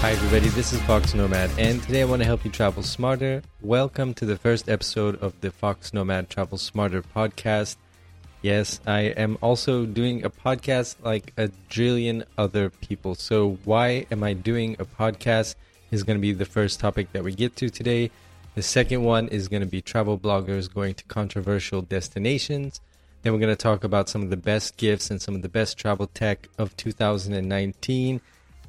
Hi, everybody. This is Fox Nomad, and today I want to help you travel smarter. Welcome to the first episode of the Fox Nomad Travel Smarter podcast. Yes, I am also doing a podcast like a trillion other people. So, why am I doing a podcast? Is going to be the first topic that we get to today. The second one is going to be travel bloggers going to controversial destinations. Then we're going to talk about some of the best gifts and some of the best travel tech of 2019.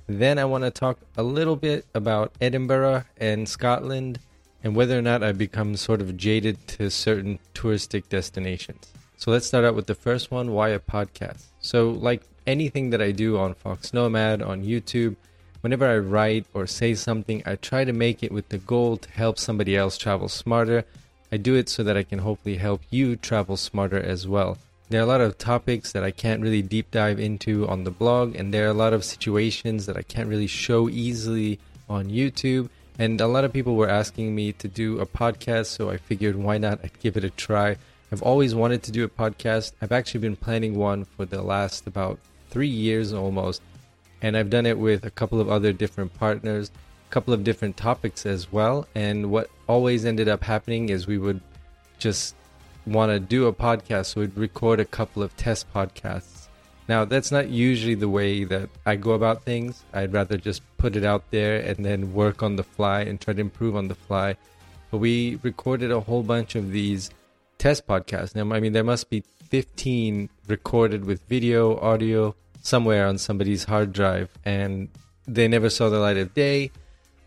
Then I want to talk a little bit about Edinburgh and Scotland and whether or not I've become sort of jaded to certain touristic destinations. So let's start out with the first one why a podcast? So, like anything that I do on Fox Nomad, on YouTube, whenever I write or say something, I try to make it with the goal to help somebody else travel smarter. I do it so that I can hopefully help you travel smarter as well. There are a lot of topics that I can't really deep dive into on the blog, and there are a lot of situations that I can't really show easily on YouTube. And a lot of people were asking me to do a podcast, so I figured why not I'd give it a try. I've always wanted to do a podcast. I've actually been planning one for the last about three years almost, and I've done it with a couple of other different partners, a couple of different topics as well. And what always ended up happening is we would just want to do a podcast, so we'd record a couple of test podcasts. Now, that's not usually the way that I go about things. I'd rather just put it out there and then work on the fly and try to improve on the fly. But we recorded a whole bunch of these test podcasts. Now, I mean, there must be 15 recorded with video, audio, somewhere on somebody's hard drive, and they never saw the light of day.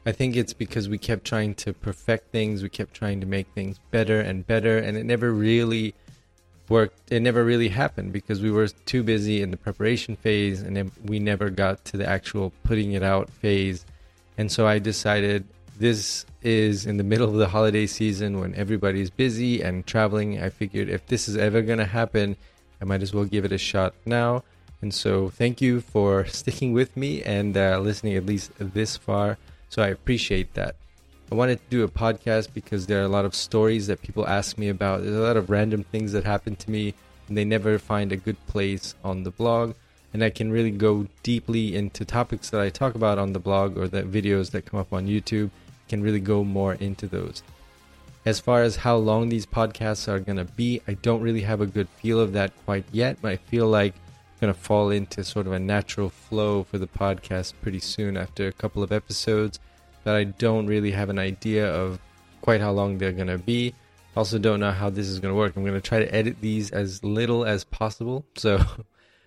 I think it's because we kept trying to perfect things, we kept trying to make things better and better, and it never really worked. It never really happened because we were too busy in the preparation phase and we never got to the actual putting it out phase. And so I decided this is in the middle of the holiday season when everybody's busy and traveling. I figured if this is ever going to happen, I might as well give it a shot now. And so thank you for sticking with me and uh, listening at least this far. So I appreciate that. I wanted to do a podcast because there are a lot of stories that people ask me about. There's a lot of random things that happen to me, and they never find a good place on the blog. And I can really go deeply into topics that I talk about on the blog or the videos that come up on YouTube. I can really go more into those. As far as how long these podcasts are going to be, I don't really have a good feel of that quite yet, but I feel like going to fall into sort of a natural flow for the podcast pretty soon after a couple of episodes. But I don't really have an idea of quite how long they're going to be. Also, don't know how this is going to work. I'm going to try to edit these as little as possible. So,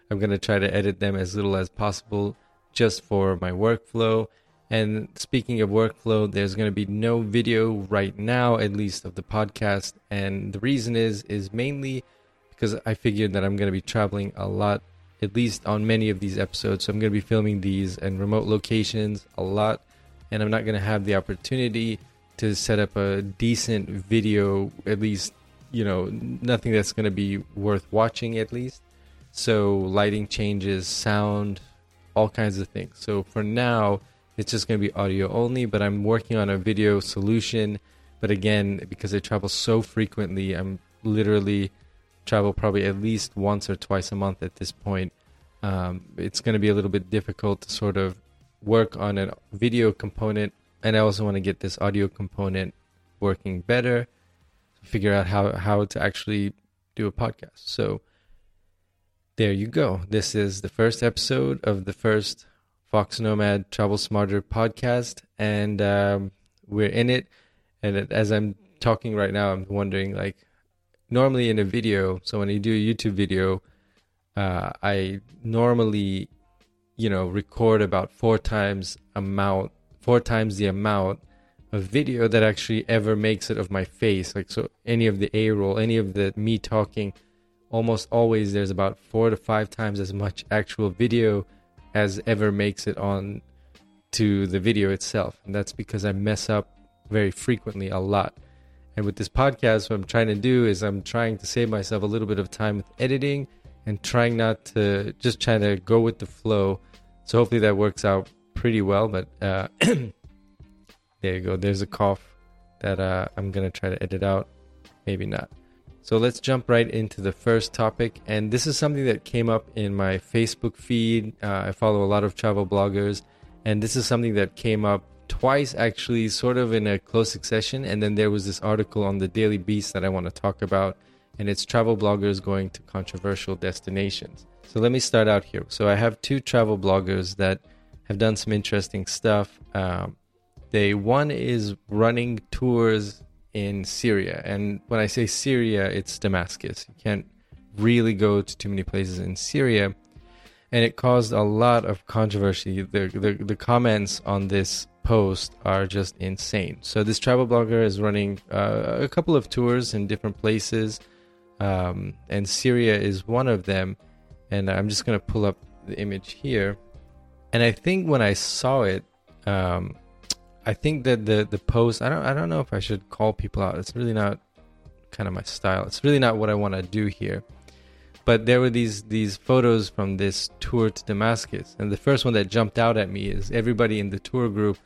I'm going to try to edit them as little as possible just for my workflow. And speaking of workflow, there's going to be no video right now, at least of the podcast. And the reason is is mainly because I figured that I'm going to be traveling a lot at least on many of these episodes. So I'm going to be filming these in remote locations a lot, and I'm not going to have the opportunity to set up a decent video, at least, you know, nothing that's going to be worth watching at least. So lighting changes, sound, all kinds of things. So for now, it's just going to be audio only, but I'm working on a video solution. But again, because I travel so frequently, I'm literally travel probably at least once or twice a month at this point. Um, it's going to be a little bit difficult to sort of work on a video component, and I also want to get this audio component working better. Figure out how how to actually do a podcast. So there you go. This is the first episode of the first Fox Nomad Travel Smarter podcast, and um, we're in it. And as I'm talking right now, I'm wondering like normally in a video, so when you do a YouTube video, uh, I normally, you know, record about four times amount, four times the amount of video that actually ever makes it of my face. Like so, any of the A roll, any of the me talking, almost always there's about four to five times as much actual video as ever makes it on to the video itself, and that's because I mess up very frequently a lot. And with this podcast, what I'm trying to do is I'm trying to save myself a little bit of time with editing and trying not to just trying to go with the flow. So hopefully that works out pretty well. But uh, there you go. There's a cough that uh, I'm gonna try to edit out. Maybe not. So let's jump right into the first topic. And this is something that came up in my Facebook feed. Uh, I follow a lot of travel bloggers, And this is something that came up twice, actually, sort of in a close succession. And then there was this article on the Daily Beast that I want to talk about, and it's travel bloggers going to controversial destinations. So let me start out here. So I have two travel bloggers that have done some interesting stuff. Um, they one is running tours in Syria, and when I say Syria, it's Damascus. You can't really go to too many places in Syria, and it caused a lot of controversy. The the, the comments on this post are just insane. So this travel blogger is running uh, a couple of tours in different places, um, and Syria is one of them. And I'm just gonna pull up the image here, and I think when I saw it. Um, I think that the the post I don't I don't know if I should call people out. It's really not kind of my style. It's really not what I want to do here. But there were these these photos from this tour to Damascus, and the first one that jumped out at me is everybody in the tour group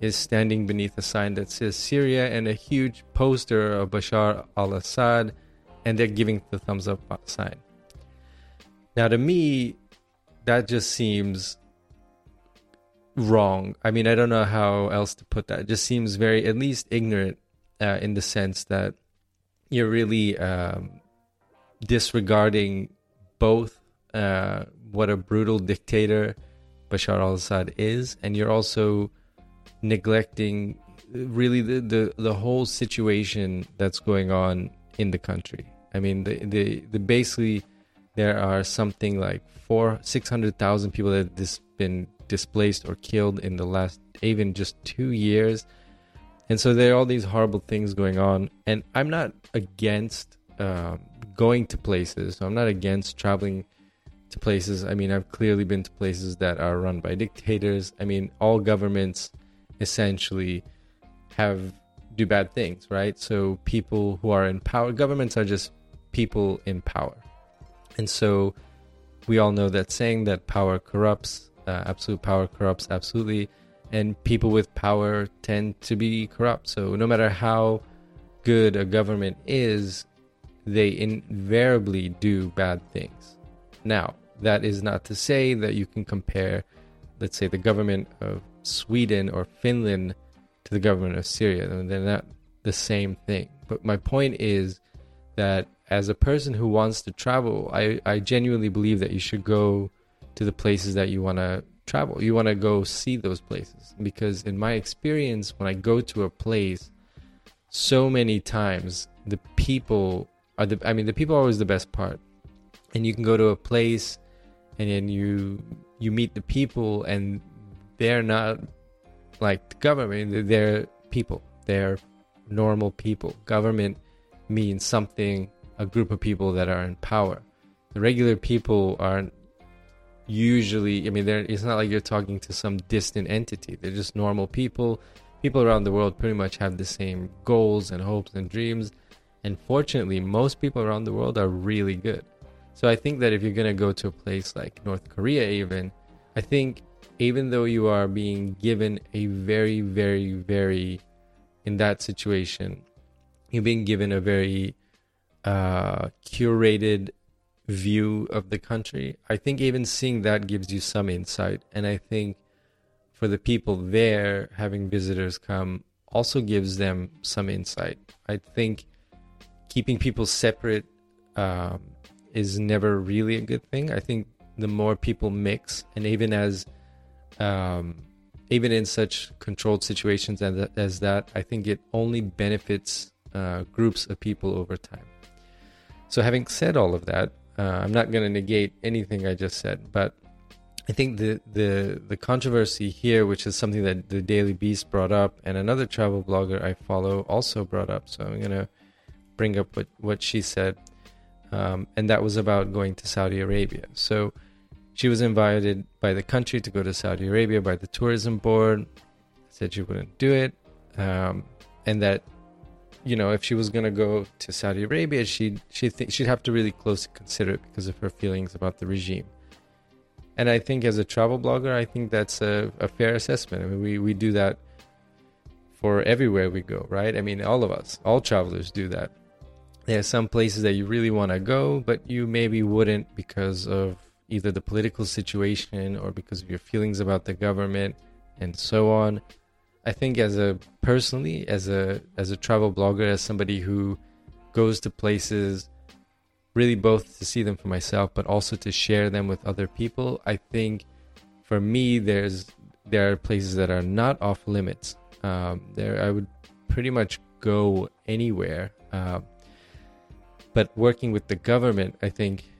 is standing beneath a sign that says Syria and a huge poster of Bashar al-Assad, and they're giving the thumbs up sign. Now, to me, that just seems wrong. I mean, I don't know how else to put that. It just seems very, at least, ignorant uh, in the sense that you're really um, disregarding both uh, what a brutal dictator Bashar al-Assad is, and you're also neglecting really the, the, the whole situation that's going on in the country. I mean, the the, the basically there are something like four six hundred thousand people that have this been displaced or killed in the last even just two years. And so there are all these horrible things going on. And I'm not against uh, going to places. So I'm not against traveling to places. I mean, I've clearly been to places that are run by dictators. I mean, all governments essentially have do bad things, right? So people who are in power, governments are just people in power. And so we all know that saying that power corrupts uh, absolute power corrupts absolutely, and people with power tend to be corrupt. So no matter how good a government is, they invariably do bad things. Now, that is not to say that you can compare, let's say, the government of Sweden or Finland to the government of Syria. I mean, they're not the same thing. But my point is that as a person who wants to travel, I, I genuinely believe that you should go to the places that you want to travel. You want to go see those places because in my experience when I go to a place so many times the people are the I mean the people are always the best part. And you can go to a place and then you you meet the people and they're not like the government they're people. They're normal people. Government means something a group of people that are in power. The regular people aren't usually i mean it's not like you're talking to some distant entity they're just normal people people around the world pretty much have the same goals and hopes and dreams and fortunately most people around the world are really good so i think that if you're going to go to a place like north korea even i think even though you are being given a very very very in that situation you're being given a very uh, curated view of the country. I think even seeing that gives you some insight. And I think for the people there, having visitors come also gives them some insight. I think keeping people separate um, is never really a good thing. I think the more people mix, and even as um, even in such controlled situations as, as that, I think it only benefits uh, groups of people over time. So, having said all of that, uh, I'm not going to negate anything I just said, but I think the, the the controversy here, which is something that the Daily Beast brought up, and another travel blogger I follow also brought up. So I'm going to bring up what what she said, um, and that was about going to Saudi Arabia. So she was invited by the country to go to Saudi Arabia by the tourism board. Said she wouldn't do it, um, and that you know, if she was gonna go to Saudi Arabia, she'd she th- she'd have to really closely consider it because of her feelings about the regime. And I think as a travel blogger, I think that's a, a fair assessment. I mean, we we do that for everywhere we go, right? I mean, all of us, all travelers do that. There are some places that you really want to go, but you maybe wouldn't because of either the political situation or because of your feelings about the government. and so on. I think as a personally as a as a travel blogger as somebody who goes to places really both to see them for myself but also to share them with other people I think for me there's there are places that are not off limits um, there I would pretty much go anywhere uh, but working with the government I think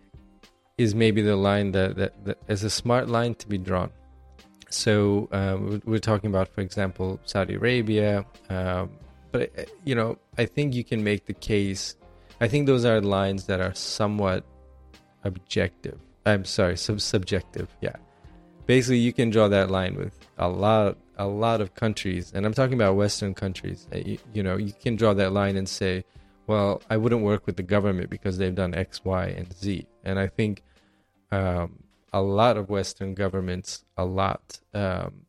is maybe the line that, that, that is a smart line to be drawn so um, we're talking about, for example, Saudi Arabia. Um, but uh, you know, I think you can make the case. I think those are lines that are somewhat objective. I'm sorry, sub- subjective. Yeah, basically, you can draw that line with a lot, a lot of countries, and I'm talking about Western countries. Uh, you, you know, you can draw that line and say, "Well, I wouldn't work with the government because they've done X, Y, and Z." And I think um, a lot of Western governments, a lot. Um,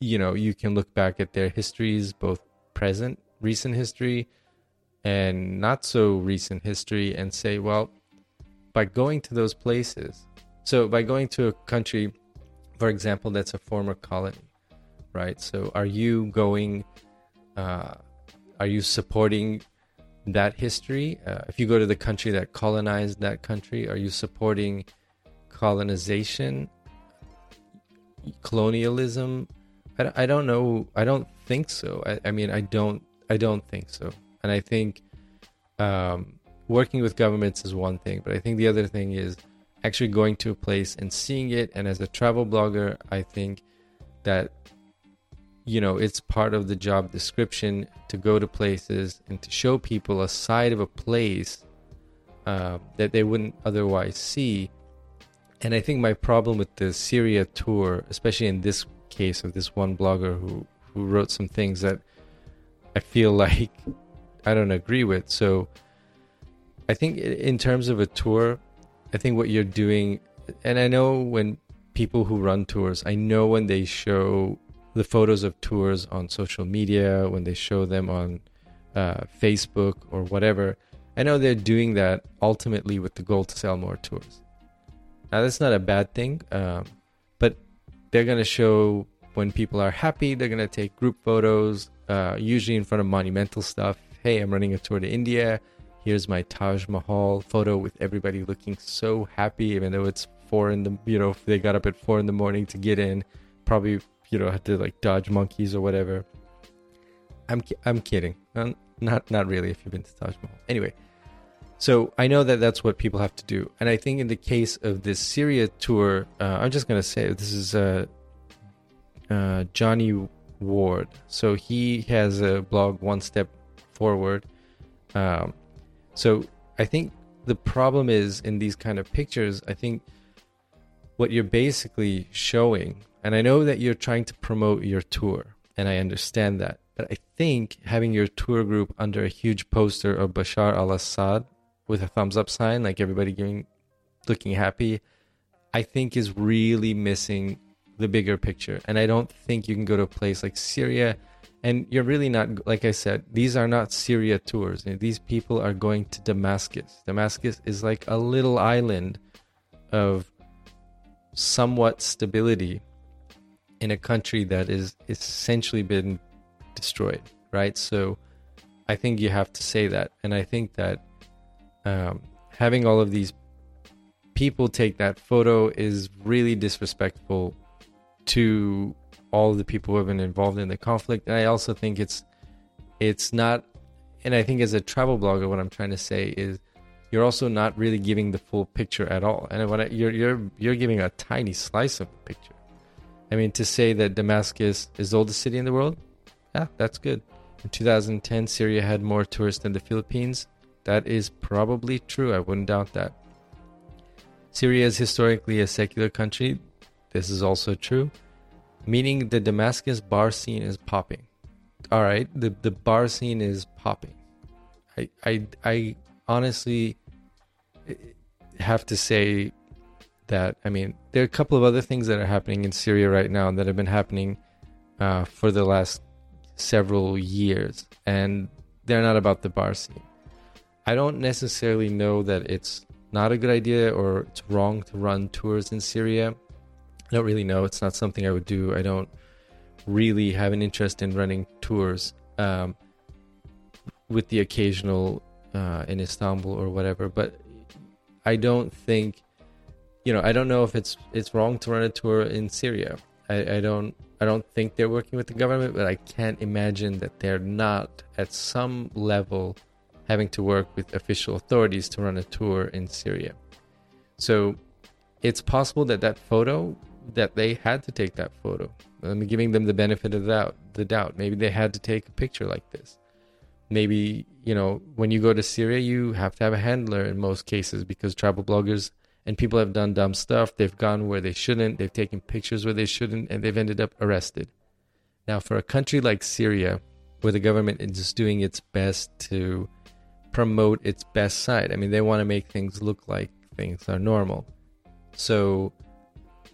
you know, you can look back at their histories, both present, recent history, and not so recent history, and say, well, by going to those places, so by going to a country, for example, that's a former colony, right? So are you going, uh, are you supporting that history? Uh, if you go to the country that colonized that country, are you supporting colonization, colonialism. I, I don't know. I don't think so. I, I mean, I don't. I don't think so. And I think um, working with governments is one thing, but I think the other thing is actually going to a place and seeing it. And as a travel blogger, I think that you know it's part of the job description to go to places and to show people a side of a place uh, that they wouldn't otherwise see and I think my problem with the Syria tour, especially in this case of this one blogger who who wrote some things that I feel like I don't agree with. So I think in terms of a tour, I think what you're doing, and I know when people who run tours, I know when they show the photos of tours on social media, when they show them on uh, Facebook or whatever, I know they're doing that ultimately with the goal to sell more tours. Now that's not a bad thing, um, but they're gonna show when people are happy. They're gonna take group photos, uh, usually in front of monumental stuff. Hey, I'm running a tour to India. Here's my Taj Mahal photo with everybody looking so happy, even though it's four in the you know they got up at four in the morning to get in. Probably you know had to like dodge monkeys or whatever. I'm I'm kidding. not not really. If you've been to Taj Mahal, anyway. So I know that that's what people have to do, and I think in the case of this Syria tour, uh, I'm just gonna say this is uh, uh, Johnny Ward. So he has a blog, One Step 4Ward. Um, so I think the problem is in these kind of pictures. I think what you're basically showing, and I know that you're trying to promote your tour, and I understand that. But I think having your tour group under a huge poster of Bashar al Assad with a thumbs up sign, like everybody giving, looking happy, I think is really missing the bigger picture. And I don't think you can go to a place like Syria and you're really not like I said, these are not Syria tours. These people are going to Damascus. Damascus is like a little island of somewhat stability in a country that is essentially been destroyed, right? So I think you have to say that. And I think that um, having all of these people take that photo is really disrespectful to all the people who have been involved in the conflict. And I also think it's it's not and I think as a travel blogger what I'm trying to say is you're also not really giving the full picture at all. And when I, you're you're you're giving a tiny slice of the picture. I mean to say that Damascus is the oldest city in the world, yeah, that's good. In 2010 Syria had more tourists than the Philippines. That is probably true. I wouldn't doubt that. Syria is historically a secular country. This is also true. Meaning the Damascus bar scene is popping. All right, the, the bar scene is popping. I, I, I honestly have to say that, I mean, there are a couple of other things that are happening in Syria right now that have been happening uh, for the last several years, and they're not about the bar scene. I don't necessarily know that it's not a good idea or it's wrong to run tours in Syria. I don't really know. It's not something I would do. I don't. really have an interest in running tours um, with the occasional uh, in Istanbul or whatever. But I don't think, you know, I don't know if it's it's wrong to run a tour in Syria. I, I don't I don't think they're working with the government, but I can't imagine that they're not at some level having to work with official authorities to run a tour in Syria. So it's possible that that photo that they had to take that photo. I'm giving them the benefit of the doubt. The doubt. Maybe they had to take a picture like this. Maybe you know when you go to Syria, you have to have a handler in most cases because travel bloggers and people have done dumb stuff. They've gone where they shouldn't. They've taken pictures where they shouldn't, and they've ended up arrested. Now, for a country like Syria, where the government is just doing its best to promote its best side, I mean, they want to make things look like things are normal. So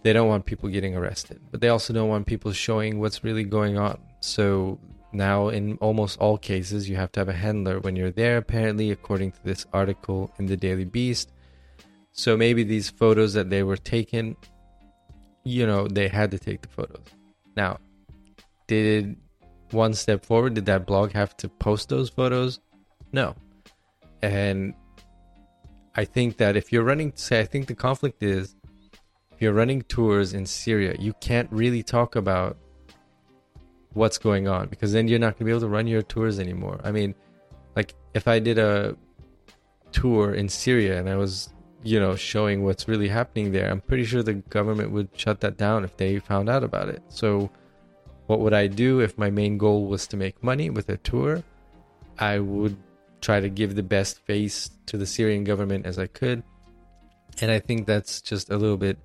they don't want people getting arrested, but they also don't want people showing what's really going on. So now, in almost all cases, you have to have a handler when you're there, apparently, according to this article in the Daily Beast. So maybe these photos that they were taken, you know, they had to take the photos. Now, did one step forward, did that blog have to post those photos? No. And I think that if you're running, say, I think the conflict is if you're running tours in Syria, you can't really talk about what's going on because then you're not going to be able to run your tours anymore. I mean, like if I did a tour in Syria and I was, you know, showing what's really happening there, I'm pretty sure the government would shut that down if they found out about it. So, what would I do if my main goal was to make money with a tour? I would try to give the best face to the Syrian government as I could. And I think that's just a little bit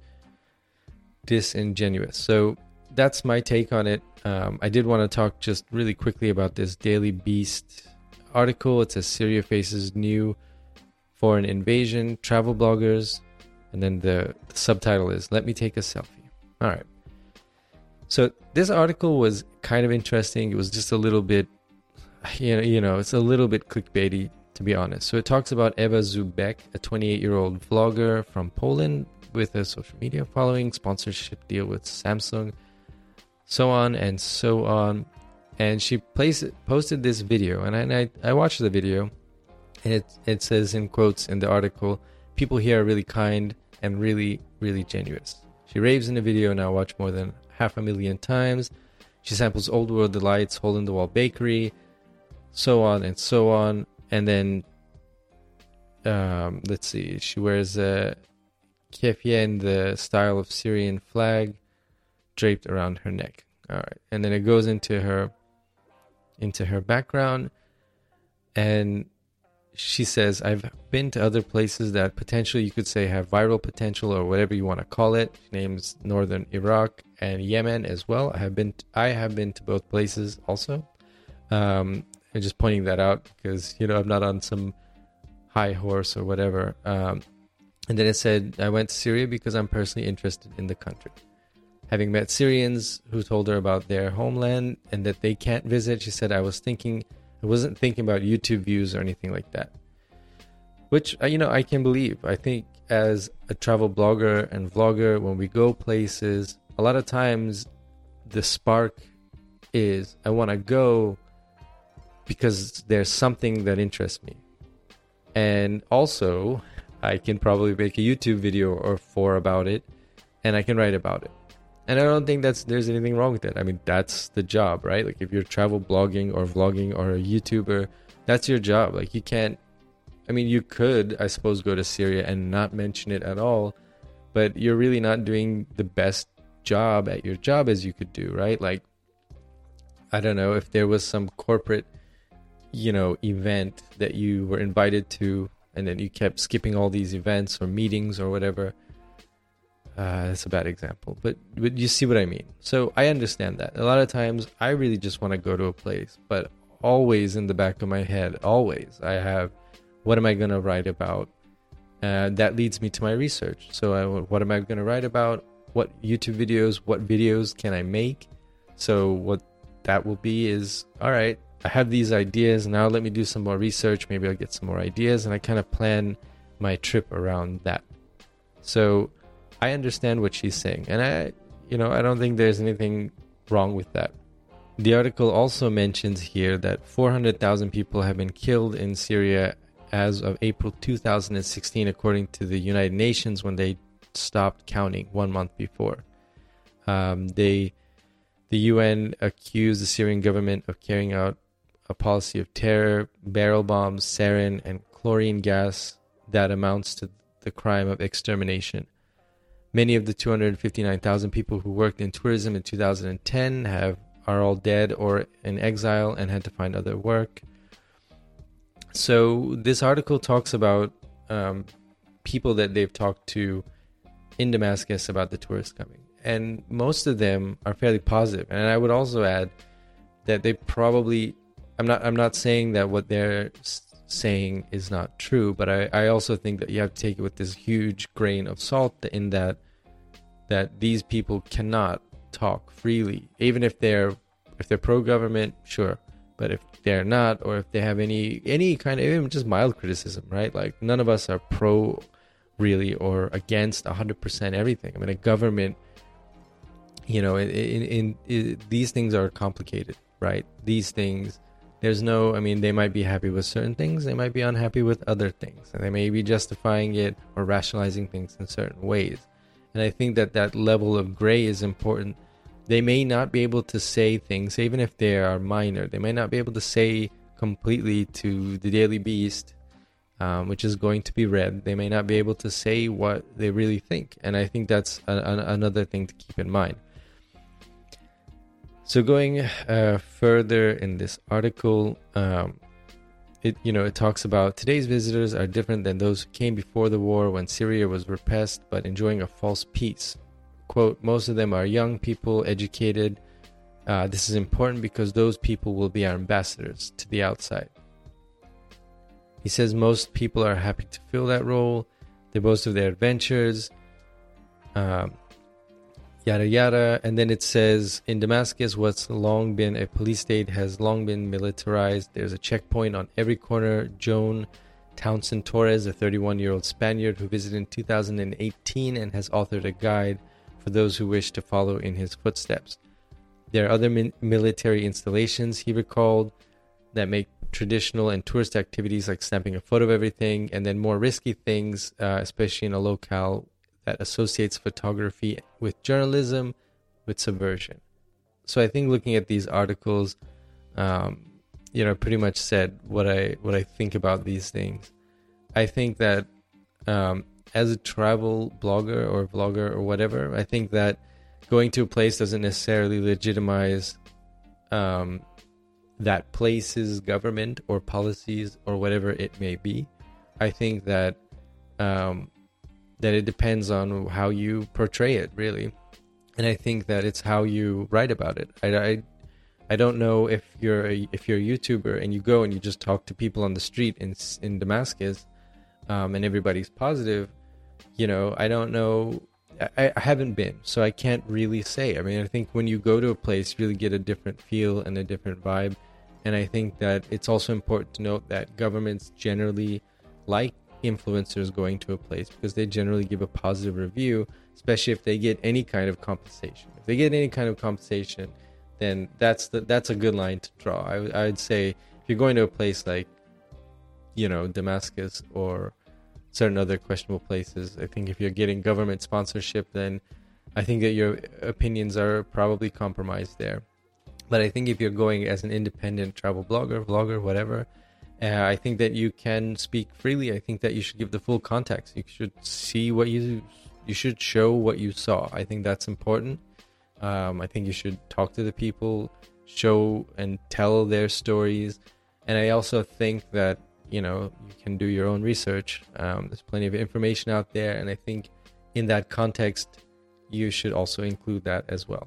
disingenuous. So that's my take on it. Um, I did want to talk just really quickly about this Daily Beast article. It says Syria faces new foreign invasion, travel bloggers, and then the, the subtitle is Let Me Take a Selfie. All right. So this article was kind of interesting. It was just a little bit, you know, you know, it's a little bit clickbaity to be honest. So it talks about Eva zu Beck, a 28 year old vlogger from Poland with a social media following, sponsorship deal with Samsung, so on and so on. And she placed, posted this video, and I, and I, I watched the video, and it, it says in quotes in the article, people here are really kind and really, really generous. She raves in the video now watched more than half a million times. She samples old world delights, hole in the wall bakery, so on and so on. And then, um, let's see, she wears a keffiyeh the style of Syrian flag draped around her neck. All right, and then it goes into her into her background, and she says, "I've been to other places that potentially you could say have viral potential or whatever you want to call it." She names northern Iraq and Yemen as well. I have been I have been to both places also. Um, I'm just pointing that out because you know I'm not on some high horse or whatever. Um, and then it said, I went to Syria because I'm personally interested in the country. Having met Syrians who told her about their homeland and that they can't visit, she said, I was thinking, I wasn't thinking about YouTube views or anything like that. Which, uh, you know, I can believe. I think as a travel blogger and vlogger, when we go places, a lot of times the spark is I want to go because there's something that interests me. And also, I can probably make a YouTube video or four about it and I can write about it. And I don't think that's there's anything wrong with it. I mean, that's the job, right? Like if you're travel blogging or vlogging or a YouTuber, that's your job. Like you can't I mean, you could, I suppose, go to Syria and not mention it at all, but you're really not doing the best job at your job as you could do, right? Like I don't know if there was some corporate, you know, event that you were invited to and then you kept skipping all these events or meetings or whatever. Uh, that's a bad example, but but you see what I mean. So I understand that. A lot of times, I really just want to go to a place, but always in the back of my head, always I have, what am I going to write about? Uh, that leads me to my research. So I, what am I going to write about? What YouTube videos? What videos can I make? So what that will be is all right. I have these ideas. Now let me do some more research. Maybe I'll get some more ideas. And I kind of plan my trip around that. So I understand what she's saying. And I, you know, I don't think there's anything wrong with that. The article also mentions here that 400,000 people have been killed in Syria as of April 2016, according to the United Nations when they stopped counting one month before. Um, they, the UN accused the Syrian government of carrying out a policy of terror, barrel bombs, sarin, and chlorine gas that amounts to the crime of extermination. Many of the 259,000 people who worked in tourism in 2010 have are all dead or in exile and had to find other work. So this article talks about um, people that they've talked to in Damascus about the tourists coming, and most of them are fairly positive. And I would also add that they probably I'm not I'm not saying that what they're saying is not true, but I, I also think that you have to take it with this huge grain of salt in that that these people cannot talk freely, even if they're if they're pro government, sure, but if they're not, or if they have any any kind of even just mild criticism, right? Like none of us are pro really or against 100% everything. I mean, a government, you know, in, in, in, in these things are complicated, right? These things there's no, I mean, they might be happy with certain things, they might be unhappy with other things, and they may be justifying it or rationalizing things in certain ways. And I think that that level of gray is important. They may not be able to say things, even if they are minor, they may not be able to say completely to the Daily Beast, um, which is going to be read. They may not be able to say what they really think. And I think that's a, a, another thing to keep in mind. So going uh, further in this article, um, it you know it talks about today's visitors are different than those who came before the war when Syria was repressed but enjoying a false peace. Quote: Most of them are young people, educated. Uh, this is important because those people will be our ambassadors to the outside. He says most people are happy to fill that role. They boast of their adventures. Um, yada yada. And then it says in Damascus, what's long been a police state has long been militarized. There's a checkpoint on every corner. Joan Townsend Torres, a 31 year old Spaniard who visited in 2018 and has authored a guide for those who wish to follow in his footsteps. There are other min- military installations, he recalled, that make traditional and tourist activities like snapping a photo of everything, and then more risky things, uh, especially in a locale that associates photography with journalism, with subversion. So I think looking at these articles, um, you know, pretty much said what I what I think about these things. I think that um, as a travel blogger or vlogger or whatever, I think that going to a place doesn't necessarily legitimize um, that place's government or policies or whatever it may be. I think that um, that it depends on how you portray it, really. And I think that it's how you write about it. I, I, I don't know if you're a, if you're a YouTuber and you go and you just talk to people on the street in in Damascus, um, and everybody's positive. You know, I don't know. I, I haven't been, so I can't really say. I mean, I think when you go to a place, you really get a different feel and a different vibe. And I think that it's also important to note that governments generally like influencers going to a place because they generally give a positive review, especially if they get any kind of compensation. If they get any kind of compensation, then that's the, that's a good line to draw. I, would say if you're going to a place like, you know, Damascus or certain other questionable places, I think if you're getting government sponsorship, then I think that your opinions are probably compromised there. But I think if you're going as an independent travel blogger, vlogger, whatever, uh, I think that you can speak freely. I think that you should give the full context. You should see what you you should show what you saw. I think that's important. Um, I think you should talk to the people, show and tell their stories, and I also think that you know you can do your own research. Um, there's plenty of information out there, and I think in that context, you should also include that as well.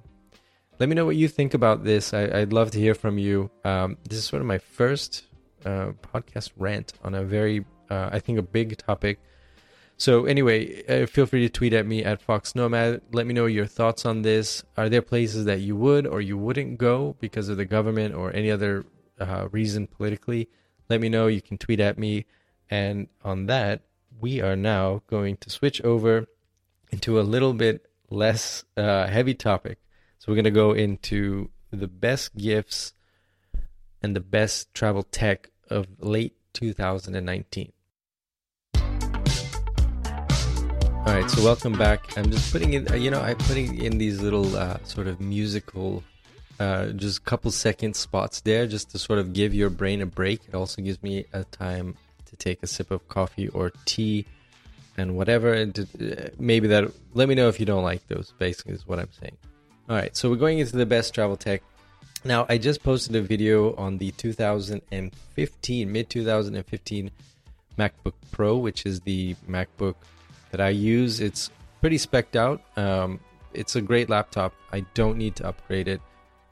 Let me know what you think about this. I, would love to hear from you. Um, this is sort of my first uh, podcast rant on a very, uh, I think, a big topic. So anyway, uh, feel free to tweet at me at Fox Nomad. Let me know your thoughts on this. Are there places that you would or you wouldn't go because of the government or any other uh, reason politically? Let me know. You can tweet at me. And on that, we are now going to switch over into a little bit less uh, heavy topic. So we're going to go into the best gifts and the best travel tech of late 2019. All right, so welcome back. I'm just putting in, you know, I'm putting in these little uh, sort of musical, uh, just couple second spots there, just to sort of give your brain a break. It also gives me a time to take a sip of coffee or tea and whatever. And uh, maybe that. Let me know if you don't like those. Basically, is what I'm saying. All right, so we're going into the best travel tech. Now, I just posted a video on the 2015, mid 2015 MacBook Pro, which is the MacBook that I use. It's pretty specked out. Um, it's a great laptop. I don't need to upgrade it.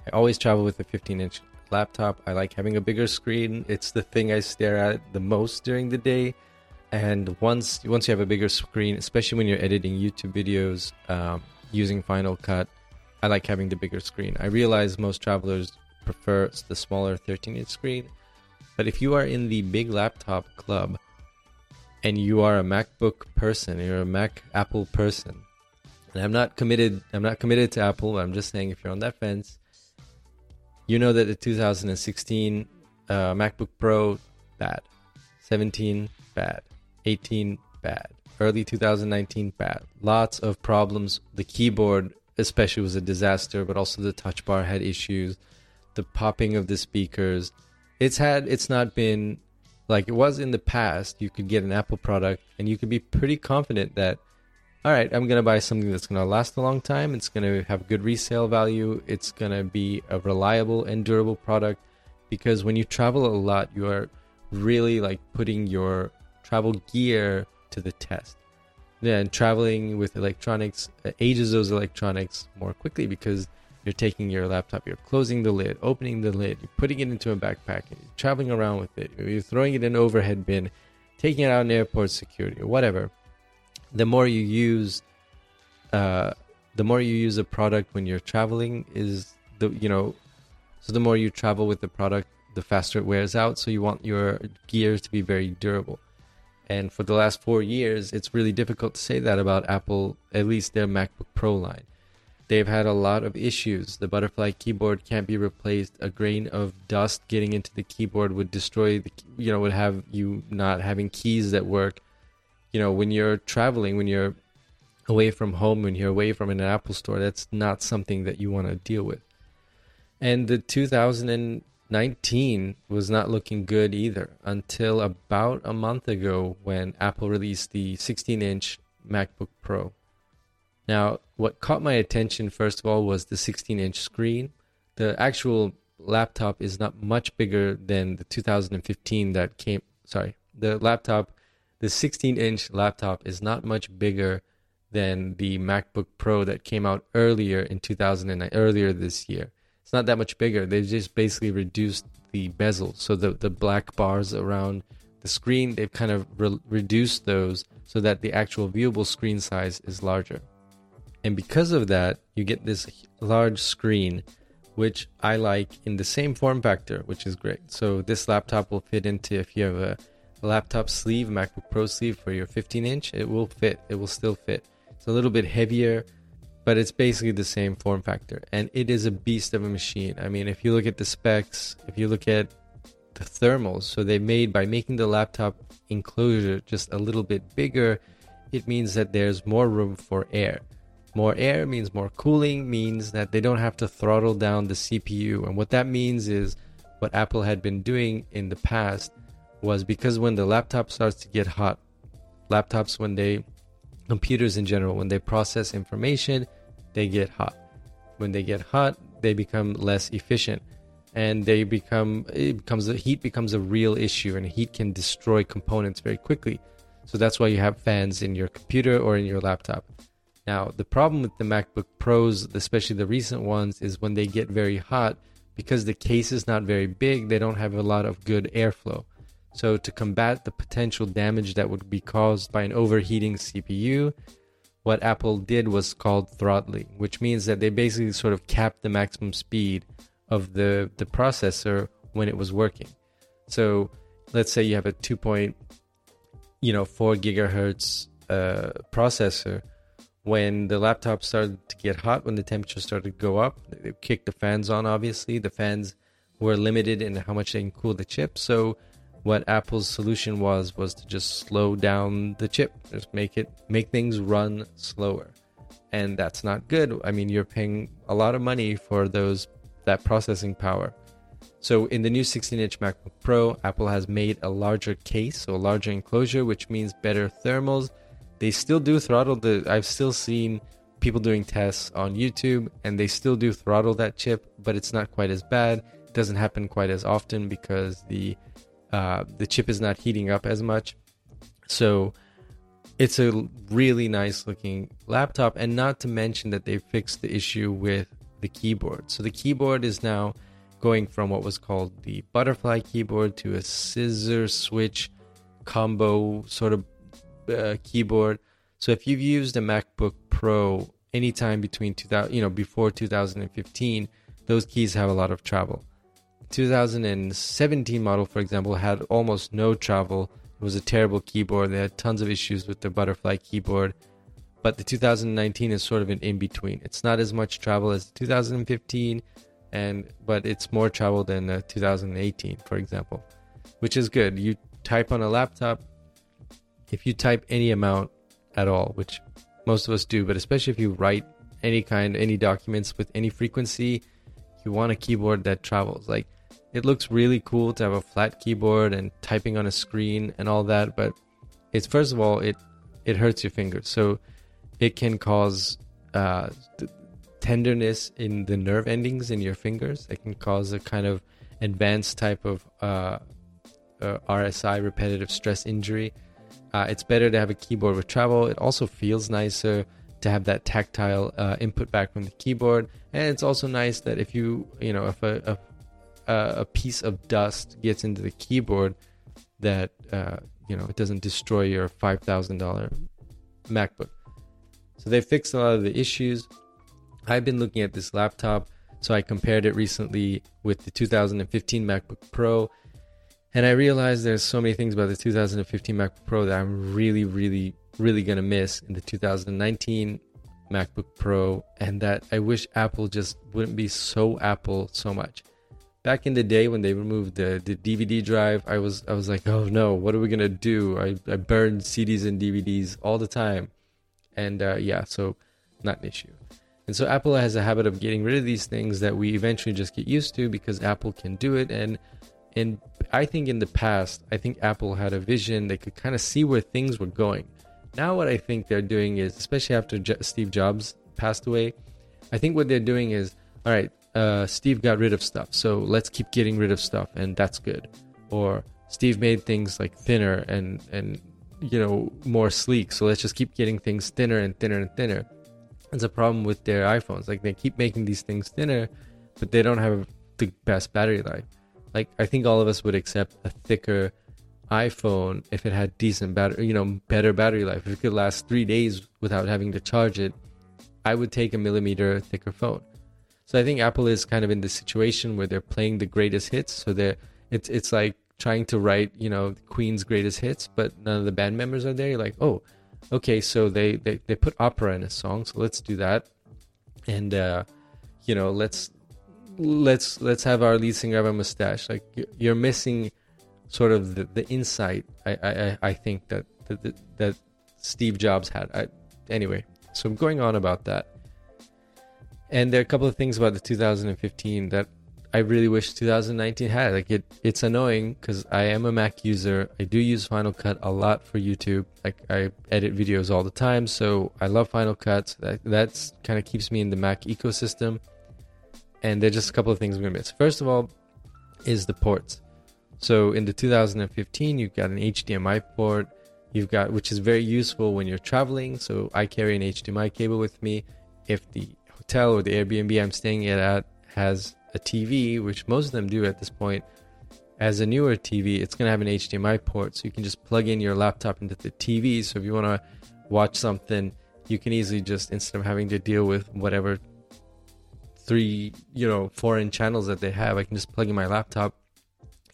I always travel with a 15 inch laptop. I like having a bigger screen. It's the thing I stare at the most during the day. And once once you have a bigger screen, especially when you're editing YouTube videos um, using Final Cut, I like having the bigger screen. I realize most travelers prefer the smaller 13 inch screen, but if you are in the big laptop club, and you are a MacBook person, you're a Mac Apple person, and I'm not committed. I'm not committed to Apple. I'm just saying if you're on that fence, you know that the 2016 uh, MacBook Pro bad, 17 bad, 18 bad, early 2019 bad. Lots of problems. The keyboard especially was a disaster, but also the touch bar had issues. The popping of the speakers. It's had. It's not been like it was in the past, you could get an Apple product and you could be pretty confident that, all right, I'm going to buy something that's going to last a long time. It's going to have good resale value. It's going to be a reliable and durable product because when you travel a lot, you are really like putting your travel gear to the test. Yeah, and traveling with electronics ages those electronics more quickly because you're taking your laptop, you're closing the lid, opening the lid, you're putting it into a backpack, you're traveling around with it, you're throwing it in overhead bin, taking it out in airport security or whatever. The more you use, uh, the more you use a product when you're traveling is the you know, so the more you travel with the product, the faster it wears out. So you want your gears to be very durable. And for the last four years, it's really difficult to say that about Apple, at least their MacBook Pro line they've had a lot of issues. The butterfly keyboard can't be replaced. A grain of dust getting into the keyboard would destroy the, you know, would have you not having keys that work. You know, when you're traveling, when you're away from home, when you're away from an Apple store, that's not something that you want to deal with. And the 2019 was not looking good either until about a month ago when Apple released the 16 inch MacBook Pro. Now, what caught my attention first of all was the 16 inch screen. The actual laptop is not much bigger than the 2015 that came. Sorry, the laptop, the 16 inch laptop is not much bigger than the MacBook Pro that came out earlier in 2009, earlier this year. It's not that much bigger. They've just basically reduced the bezel, so the the black bars around the screen, they've kind of re- reduced those so that the actual viewable screen size is larger. And because of that, you get this large screen, which I like in the same form factor, which is great. So this laptop will fit into if you have a laptop sleeve, MacBook Pro sleeve for your 15 inch, it will fit. It will still fit. It's a little bit heavier, but it's basically the same form factor. And it is a beast of a machine. I mean, if you look at the specs, if you look at the thermals, so they made by making the laptop enclosure just a little bit bigger, it means that there's more room for air. More air means more cooling, means that they don't have to throttle down the CPU. And what that means is what Apple had been doing in the past was because when the laptop starts to get hot, laptops, when they, computers in general, when they process information, they get hot. When they get hot, they become less efficient and they become it becomes the heat becomes a real issue and heat can destroy components very quickly so that's why you have fans in your computer or in your laptop now, the problem with the MacBook Pros, especially the recent ones, is when they get very hot, because the case is not very big, they don't have a lot of good airflow. So, to combat the potential damage that would be caused by an overheating CPU, what Apple did was called throttling, which means that they basically sort of capped the maximum speed of the, the processor when it was working. So, let's say you have a 2. Point, you know, 4 gigahertz uh, processor when the laptop started to get hot, when the temperature started to go up, they kicked the fans on. Obviously, the fans were limited in how much they can cool the chip. So, what Apple's solution was was to just slow down the chip, just make it make things run slower, and that's not good. I mean, you're paying a lot of money for those that processing power. So in the new 16-inch MacBook Pro, Apple has made a larger case, so a larger enclosure, which means better thermals. They still do throttle the. I've still seen people doing tests on YouTube, and they still do throttle that chip, but it's not quite as bad. It doesn't happen quite as often because the uh, the chip is not heating up as much. So it's a really nice looking laptop, and not to mention that they fixed the issue with the keyboard. So the keyboard is now going from what was called the butterfly keyboard to a scissor switch combo sort of uh, keyboard. So if you've used a MacBook Pro anytime between 2000, you know, before 2015, those keys have a lot of travel. 2017 model, for example, had almost no travel. It was a terrible keyboard. They had tons of issues with the butterfly keyboard. But the 2019 is sort of an in between. It's not as much travel as 2015 and but it's more travel than uh, 2018 for example which is good you type on a laptop if you type any amount at all which most of us do but especially if you write any kind any documents with any frequency you want a keyboard that travels like it looks really cool to have a flat keyboard and typing on a screen and all that but it's first of all it it hurts your fingers so it can cause uh, tenderness in the nerve endings in your fingers it can cause a kind of advanced type of uh, uh, RSI, repetitive stress injury. Uh, it's better to have a keyboard with travel. It also feels nicer to have that tactile uh, input back from the keyboard, and it's also nice that if you, you know, if a a, a piece of dust gets into the keyboard, that uh, you know it doesn't destroy your five thousand dollar MacBook. So they fixed a lot of the issues. I've been looking at this laptop, so I compared it recently with the 2015 MacBook Pro, and I realized there's so many things about the 2015 MacBook Pro that I'm really, really, really gonna miss in the 2019 MacBook Pro, and that I wish Apple just wouldn't be so Apple so much. Back in the day when they removed the, the DVD drive, I was I was like, oh no, what are we gonna do? I, I burned CDs and DVDs all the time, and uh, yeah, so not an issue. And so Apple has a habit of getting rid of these things that we eventually just get used to because Apple can do it. And and I think in the past, I think Apple had a vision. They could kind of see where things were going. Now, what I think they're doing is, especially after Steve Jobs passed away, I think what they're doing is, all right, uh, Steve got rid of stuff, so let's keep getting rid of stuff, and that's good. Or Steve made things like thinner and and you know more sleek, so let's just keep getting things thinner and thinner and thinner. It's a problem with their iPhones. Like they keep making these things thinner, but they don't have the best battery life. Like I think all of us would accept a thicker iPhone if it had decent battery, you know, better battery life. If it could last three days without having to charge it, I would take a millimeter thicker phone. So I think Apple is kind of in this situation where they're playing the greatest hits. So they're it's it's like trying to write, you know, Queen's greatest hits, but none of the band members are there. You're like, oh, okay, so they, they, they put opera in a song, so let's do that. And, uh, you know, let's, let's, let's have our lead singer have a mustache. Like you're missing sort of the, the insight. I, I, I think that, that, that Steve Jobs had. I, anyway, so I'm going on about that. And there are a couple of things about the 2015 that I really wish 2019 had. Like it, it's annoying because I am a Mac user. I do use Final Cut a lot for YouTube. Like I edit videos all the time, so I love Final Cut. That that's kind of keeps me in the Mac ecosystem. And there's just a couple of things I'm gonna miss. First of all, is the ports. So in the 2015, you've got an HDMI port. You've got which is very useful when you're traveling. So I carry an HDMI cable with me. If the hotel or the Airbnb I'm staying at has a TV, which most of them do at this point, as a newer TV, it's going to have an HDMI port. So you can just plug in your laptop into the TV. So if you want to watch something, you can easily just, instead of having to deal with whatever three, you know, foreign channels that they have, I can just plug in my laptop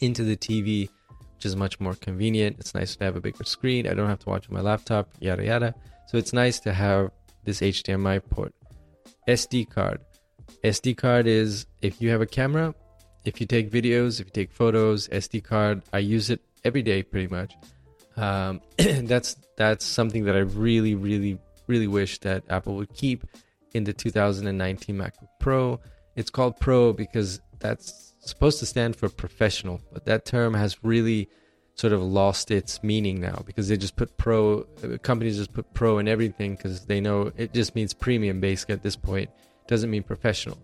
into the TV, which is much more convenient. It's nice to have a bigger screen. I don't have to watch on my laptop, yada, yada. So it's nice to have this HDMI port. SD card. SD card is if you have a camera, if you take videos, if you take photos, SD card. I use it every day pretty much. Um, that's that's something that I really, really, really wish that Apple would keep in the 2019 MacBook Pro. It's called Pro because that's supposed to stand for professional, but that term has really sort of lost its meaning now because they just put pro companies just put pro in everything because they know it just means premium basic at this point. It doesn't mean professional.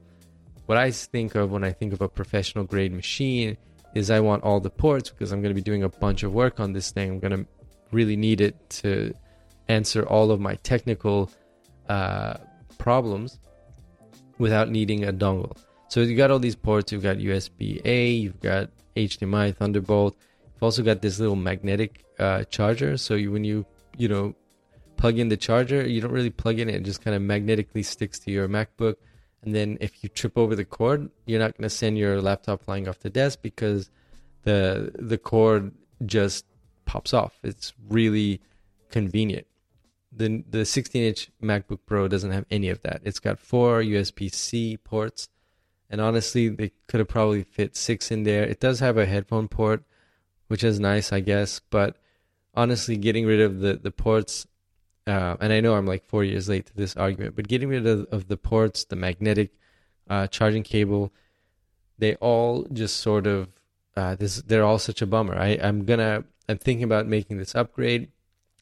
What i think of when i think of a professional grade machine is i want all the ports because i'm going to be doing a bunch of work on this thing. I'm going to really need it to answer all of my technical uh, problems without needing a dongle. So you got all these ports. You've got usb a you've got hdmi thunderbolt also got this little magnetic uh, charger. So you, when you you know plug in the charger, you don't really plug in it; it just kind of magnetically sticks to your MacBook. And then if you trip over the cord, you're not going to send your laptop flying off the desk because the the cord just pops off. It's really convenient. The the 16 inch MacBook Pro doesn't have any of that. It's got four USB C ports, and honestly, they could have probably fit six in there. It does have a headphone port, which is nice, I guess. But honestly, getting rid of the the ports, uh, and I know I'm like four years late to this argument, but getting rid of, of the ports, the magnetic uh, charging cable, they all just sort of uh, this. They're all such a bummer. I I'm gonna I'm thinking about making this upgrade.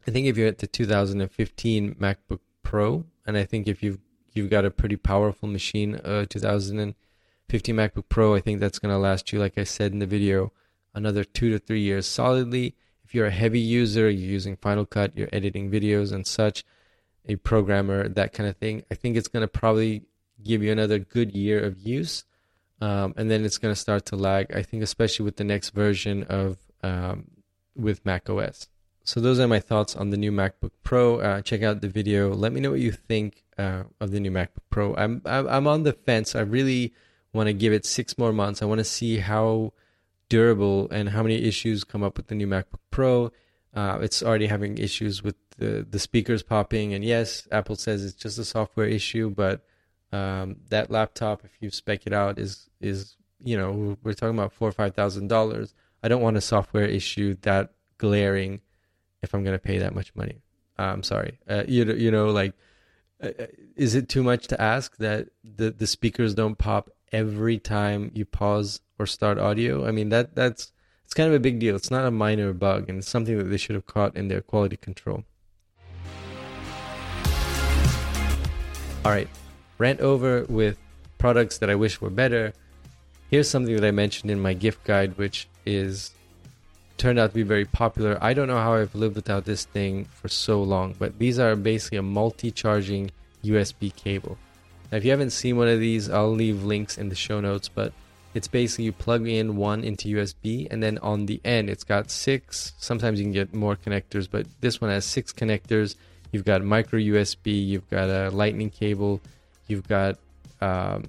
I think if you're at the 2015 MacBook Pro, and I think if you've you've got a pretty powerful machine, uh, 2015 MacBook Pro, I think that's gonna last you, like I said in the video, another two to three years solidly. If you're a heavy user, you're using Final Cut, you're editing videos and such, a programmer, that kind of thing, I think it's going to probably give you another good year of use. Um, and then it's going to start to lag. I think, especially with the next version of um, with Mac OS. So those are my thoughts on the new MacBook Pro. Uh, check out the video. Let me know what you think uh, of the new MacBook Pro. I'm I'm on the fence. I really want to give it six more months. I want to see how durable and how many issues come up with the new MacBook Pro. Uh, it's already having issues with the, the speakers popping. And yes, Apple says it's just a software issue, but um, that laptop, if you spec it out, is is you know we're talking about four or five thousand dollars. I don't want a software issue that glaring if I'm going to pay that much money. Uh, I'm sorry. Uh, you you know like uh, uh, is it too much to ask that the the speakers don't pop every time you pause or start audio. I mean that that's it's kind of a big deal. It's not a minor bug, and it's something that they should have caught in their quality control. All right, rant over with products that I wish were better. Here's something that I mentioned in my gift guide, which is turned out to be very popular. I don't know how I've lived without this thing for so long, but these are basically a multi-charging USB cable. Now, if you haven't seen one of these, I'll leave links in the show notes, but it's basically you plug in one into USB and then on the end it's got six. Sometimes you can get more connectors, but this one has six connectors. You've got micro USB, you've got a lightning cable, you've got um,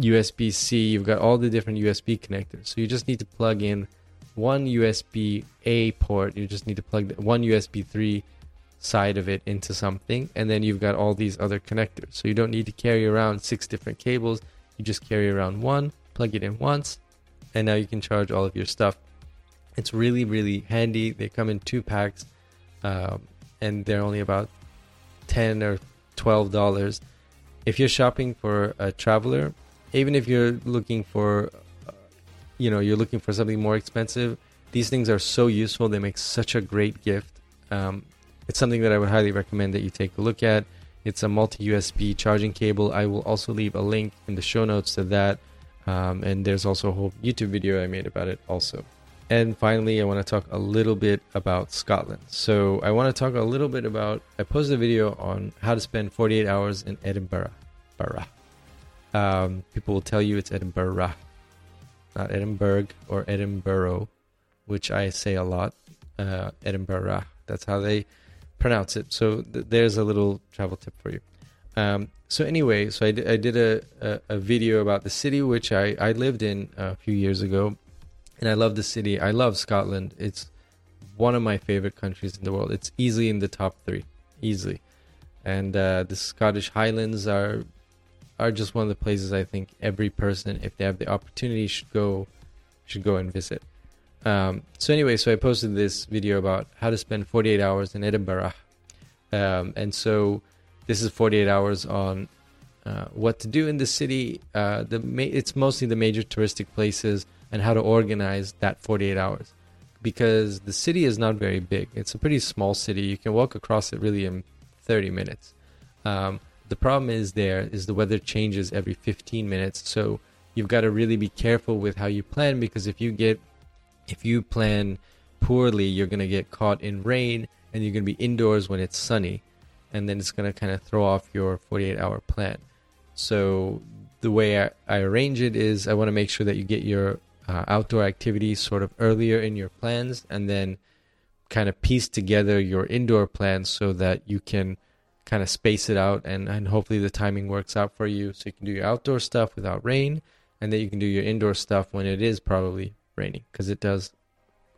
USB C, you've got all the different USB connectors. So you just need to plug in one USB A port, you just need to plug one USB 3 side of it into something, and then you've got all these other connectors. So you don't need to carry around six different cables you just carry around one, plug it in once, and now you can charge all of your stuff. It's really, really handy. They come in two packs, um, and they're only about ten or twelve dollars. If you're shopping for a traveler, even if you're looking for, uh, you know, you're looking for something more expensive, these things are so useful. They make such a great gift. Um, it's something that I would highly recommend that you take a look at. It's a multi USB charging cable. I will also leave a link in the show notes to that. Um, and there's also a whole YouTube video I made about it also. And finally, I want to talk a little bit about Scotland. So I want to talk a little bit about. I posted a video on how to spend 48 hours in Edinburgh. Um, people will tell you it's Edinburgh, not Edinburgh or Edinburgh, which I say a lot. Uh, Edinburgh. That's how they pronounce it. So th- there's a little travel tip for you. Um, so anyway, so I, did a, a, a, video about the city which I, I lived in a few years ago, and I love the city. I love Scotland. It's one of my favorite countries in the world. It's easily in the top three, easily. and uh, the Scottish Highlands are are just one of the places I think every person, if they have the opportunity, should go should go and visit. Um, so anyway, so I posted this video about how to spend 48 hours in Edinburgh, um, and so this is 48 hours on uh, what to do in the city. Uh, the ma- it's mostly the major touristic places and how to organize that 48 hours because the city is not very big. It's a pretty small city. You can walk across it really in 30 minutes. Um, the problem is there is the weather changes every 15 minutes, so you've got to really be careful with how you plan because if you get if you plan poorly, you're going to get caught in rain and you're going to be indoors when it's sunny and then it's going to kind of throw off your 48 hour plan. So the way I, I arrange it is I want to make sure that you get your uh, outdoor activities sort of earlier in your plans and then kind of piece together your indoor plans so that you can kind of space it out and, and hopefully the timing works out for you so you can do your outdoor stuff without rain and then you can do your indoor stuff when it is probably raining because it does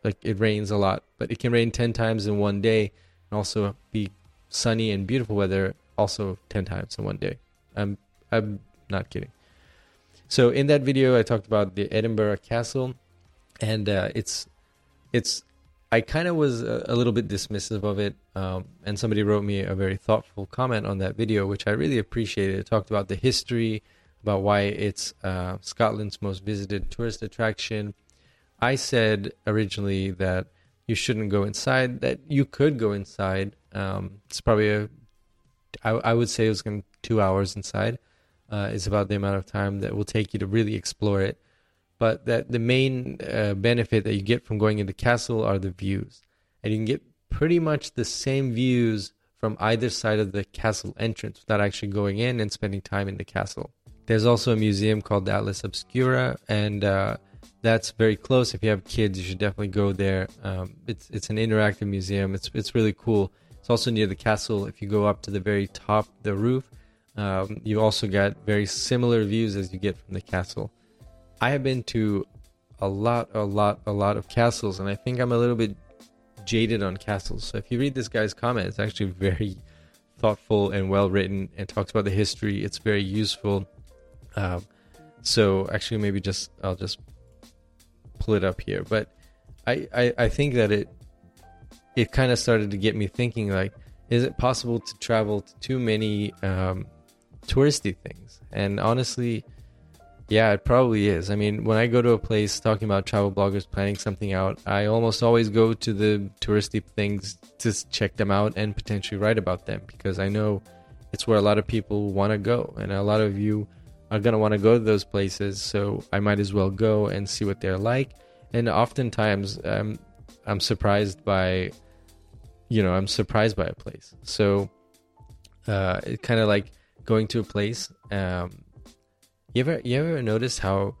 like it rains a lot but it can rain 10 times in one day and also be sunny and beautiful weather also 10 times in one day. I'm i'm not kidding. So in that video i talked about the edinburgh castle and uh, it's it's i kind of was a, a, little bit dismissive of it um, and somebody wrote me a very thoughtful comment on that video which i really appreciated. It talked about the history about why it's uh, scotland's most visited tourist attraction. I said originally that you shouldn't go inside. That you could go inside. Um, it's probably a, I, I would say it was going two hours inside. Uh, is about the amount of time that will take you to really explore it. But that the main uh, benefit that you get from going into castle are the views, and you can get pretty much the same views from either side of the castle entrance without actually going in and spending time in the castle. There's also a museum called the Atlas Obscura, and uh, that's very close. If you have kids, you should definitely go there. Um, it's it's an interactive museum. It's it's really cool. It's also near the castle. If you go up to the very top, the roof, um, you also get very similar views as you get from the castle. I have been to a lot, a lot, a lot of castles, and I think I'm a little bit jaded on castles. So if you read this guy's comment, it's actually very thoughtful and well written, and talks about the history. It's very useful. Um, so actually, maybe just I'll just pull it up here, but I, I, I think that it it kind of started to get me thinking like, is it possible to travel to too many um, touristy things? And honestly, yeah, it probably is. I mean, when I go to a place talking about travel bloggers planning something out, I almost always go to the touristy things to check them out and potentially write about them because I know it's where a lot of people want to go, and a lot of you are going to want to go to those places. So I might as well go and see what they're like. And oftentimes, um, I'm surprised by, you know, I'm surprised by a place. So uh, it kind of like going to a place. Um, you ever you ever notice how,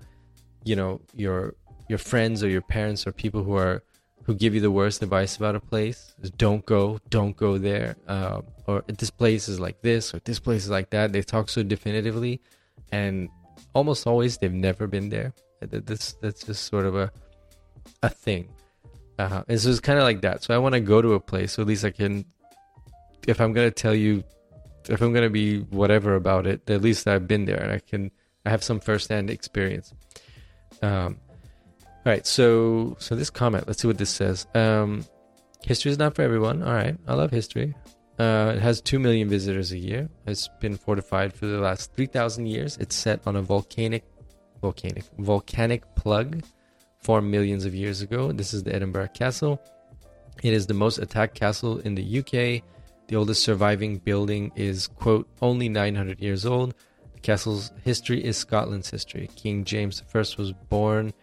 you know, your your friends or your parents or people who are who give you the worst advice about a place is don't go, don't go there, uh, or this place is like this or this place is like that. They talk so definitively and almost always they've never been there. This that's just sort of a a thing. Uh, it's just kind of like that. So I want to go to a place, so at least I can. If I'm gonna tell you, if I'm gonna be whatever about it, at least I've been there and I can. I have some firsthand experience. Um, all right, so so this comment. Let's see what this says. Um, history is not for everyone. All right, I love history. Uh, it has 2 million visitors a year. It's been fortified for the last 3,000 years. It's set on a volcanic, volcanic, volcanic plug formed millions of years ago. This is the Edinburgh Castle. It is the most attacked castle in the UK. The oldest surviving building is, quote, only 900 years old. The castle's history is Scotland's history. King James I was born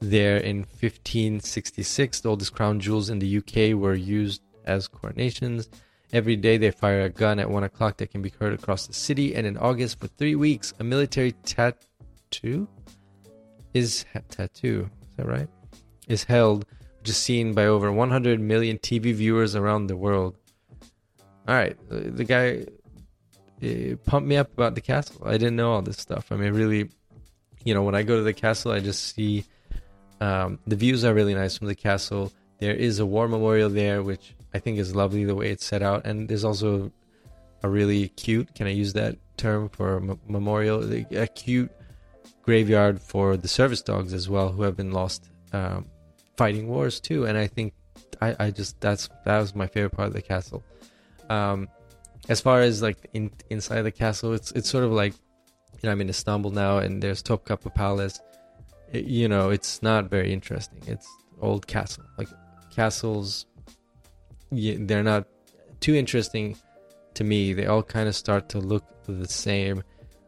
there in 1566. The oldest crown jewels in the UK were used as coronations. Every day they fire a gun at 1 o'clock that can be heard across the city. And in August, for three weeks, a military tattoo is tattoo. Is that right? Is held, which is seen by over 100 million TV viewers around the world. All right, the guy pumped me up about the castle. I didn't know all this stuff. I mean, really, you know, when I go to the castle, I just see um, the views are really nice from the castle. There is a war memorial there, which I think is lovely the way it's set out. And there's also a really cute. Can I use that term for m- memorial? A cute graveyard for the service dogs as well, who have been lost um, fighting wars too. And I think I, I just that's that was my favorite part of the castle. Um, as far as like in, inside the castle, it's it's sort of like you know I'm in Istanbul now, and there's Topkapı Palace. It, you know, it's not very interesting. It's old castle. Like castles, they're not too interesting to me. They all kind of start to look the same.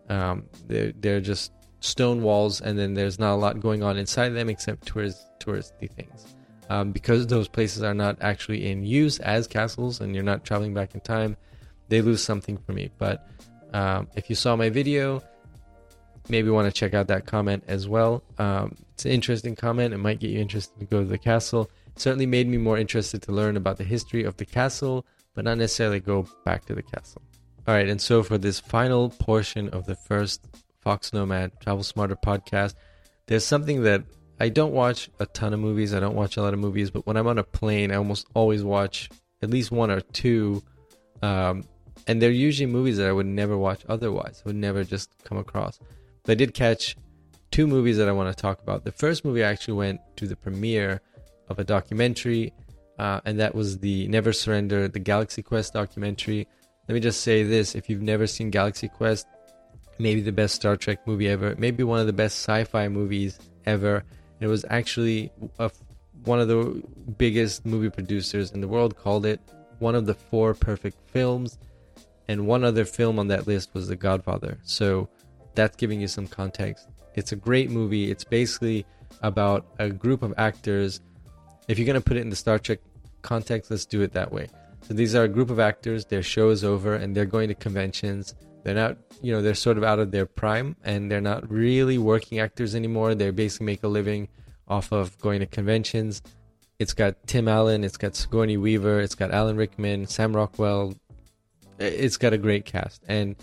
Um, they're they're just stone walls, and then there's not a lot going on inside them except tourist touristy things. Um, because those places are not actually in use as castles, and you're not traveling back in time, they lose something for me. But um, if you saw my video, maybe want to check out that comment as well. Um, it's an interesting comment. It might get you interested to go to the castle. Certainly made me more interested to learn about the history of the castle, but not necessarily go back to the castle. All right, and so for this final portion of the first Fox Nomad Travel Smarter podcast, there's something that I don't watch a ton of movies. I don't watch a lot of movies, but when I'm on a plane, I almost always watch at least one or two. Um, and they're usually movies that I would never watch otherwise, I would never just come across. But I did catch two movies that I want to talk about. The first movie I actually went to the premiere of a documentary, uh, and that was the Never Surrender, the Galaxy Quest documentary. Let me just say this if you've never seen Galaxy Quest, maybe the best Star Trek movie ever, maybe one of the best sci fi movies ever. It was actually a, one of the biggest movie producers in the world called it one of the four perfect films. And one other film on that list was The Godfather. So that's giving you some context. It's a great movie. It's basically about a group of actors. If you're going to put it in the Star Trek context, let's do it that way. So these are a group of actors, their show is over, and they're going to conventions. They're not, you know, they're sort of out of their prime and they're not really working actors anymore. They basically make a living off of going to conventions. It's got Tim Allen, it's got Sigourney Weaver, it's got Alan Rickman, Sam Rockwell. It's got a great cast. And,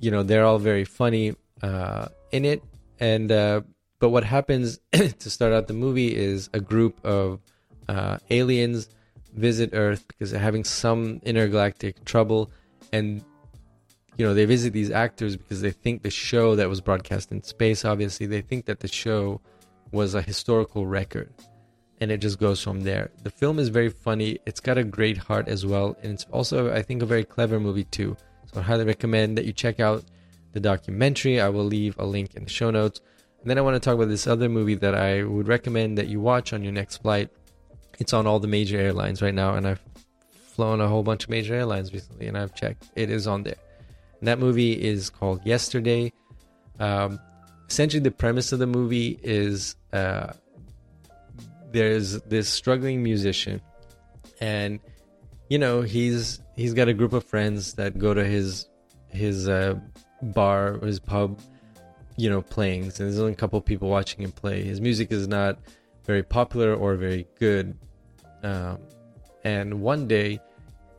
you know, they're all very funny uh, in it. And, uh, but what happens to start out the movie is a group of uh, aliens visit Earth because they're having some intergalactic trouble. And you know, they visit these actors because they think the show that was broadcast in space, obviously, they think that the show was a historical record. And it just goes from there. The film is very funny. It's got a great heart as well. And it's also, I think, a very clever movie, too. So I highly recommend that you check out the documentary. I will leave a link in the show notes. Then I want to talk about this other movie that I would recommend that you watch on your next flight. It's on all the major airlines right now. And I've flown a whole bunch of major airlines recently and I've checked. It is on there. And that movie is called Yesterday. Um, essentially, the premise of the movie is uh, there's this struggling musician, and you know he's he's got a group of friends that go to his his uh, bar, his pub, you know, playing. And there's only a couple people watching him play. His music is not very popular or very good. Um, and one day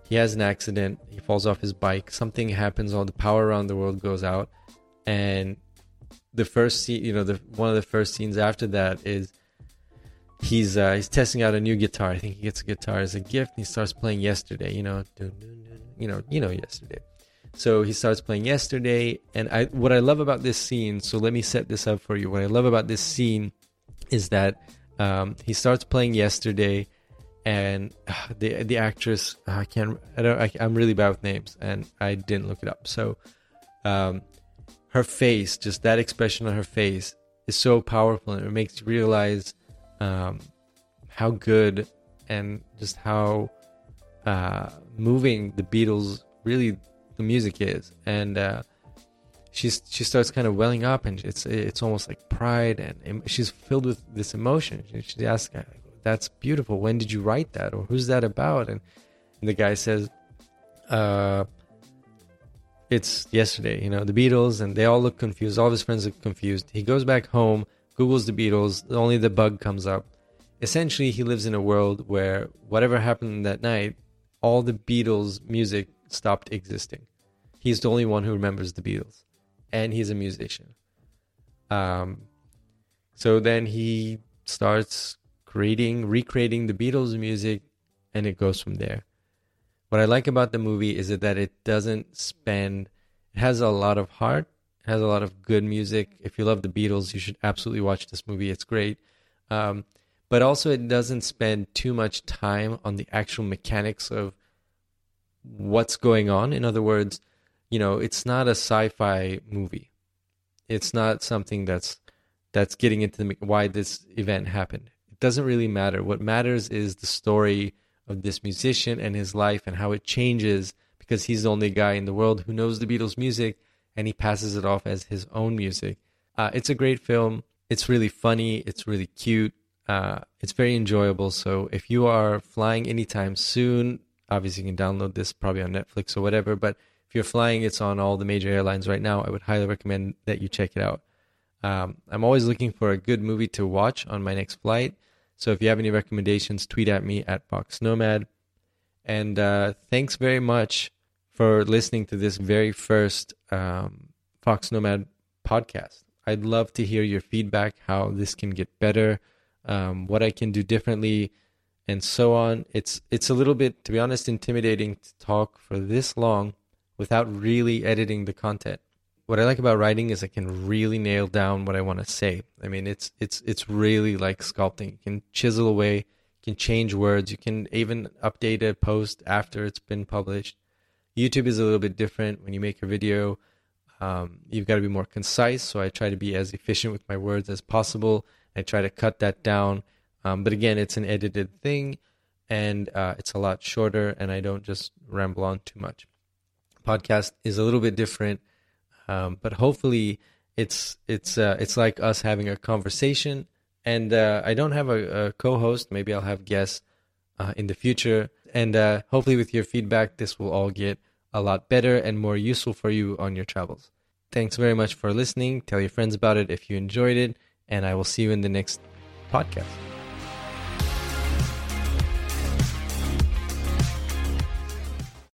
he has an accident. He falls off his bike. Something happens. All the power around the world goes out, and the first scene, you know, the one of the first scenes after that is he's uh, he's testing out a new guitar. I think he gets a guitar as a gift. And he starts playing yesterday. You know, you know, you know, yesterday. So he starts playing yesterday, and I what I love about this scene. So let me set this up for you. What I love about this scene is that um, he starts playing yesterday and uh, the the actress uh, I can't I don't I, am really bad with names and I didn't look it up. So um, her face, just that expression on her face, is so powerful and it makes you realize um, how good and just how uh, moving the Beatles really the music is and. Uh, she's she starts kind of welling up and it's it's almost like pride and she's filled with this emotion she asks that's beautiful. When did you write that? Or who's that about? And, and the guy says, uh, it's yesterday, you know, the Beatles, and they all look confused. All his friends look confused. He goes back home, Googles the Beatles, only the bug comes up. Essentially, he lives in a world where whatever happened that night, all the Beatles' music stopped existing. He's the only one who remembers the Beatles, and he's a musician. Um, so then he starts creating, recreating the Beatles music, and it goes from there. What I like about the movie is that it doesn't spend. It has a lot of heart. Has a lot of good music. If you love the Beatles, you should absolutely watch this movie. It's great. Um, but also, it doesn't spend too much time on the actual mechanics of what's going on. In other words, you know, it's not a sci-fi movie. It's not something that's that's getting into the, why this event happened. It doesn't really matter. What matters is the story of this musician and his life and how it changes because he's the only guy in the world who knows the Beatles' music and he passes it off as his own music. Uh, it's a great film. It's really funny. It's really cute. Uh, it's very enjoyable. So if you are flying anytime soon, obviously you can download this probably on Netflix or whatever. But if you're flying, it's on all the major airlines right now. I would highly recommend that you check it out. Um, I'm always looking for a good movie to watch on my next flight. So if you have any recommendations, tweet at me at Fox Nomad. And uh, thanks very much for listening to this very first um, Fox Nomad podcast. I'd love to hear your feedback, how this can get better, um, what I can do differently, and so on. It's it's a little bit, to be honest, intimidating to talk for this long without really editing the content what I like about writing is I can really nail down what I want to say. I mean, it's it's it's really like sculpting. You can chisel away, you can change words, you can even update a post after it's been published. YouTube is a little bit different. When you make a video, um, you've got to be more concise. So I try to be as efficient with my words as possible. I try to cut that down. Um, but again, it's an edited thing, and uh, it's a lot shorter, and I don't just ramble on too much. Podcast is a little bit different um, but hopefully, it's it's uh, it's like us having a conversation. And uh, I don't have a, a, co-host. Maybe I'll have guests uh, in the future. And uh, hopefully, with your feedback, this will all get a lot better and more useful for you on your travels. Thanks very much for listening. Tell your friends about it if you enjoyed it, and I will see you in the next podcast.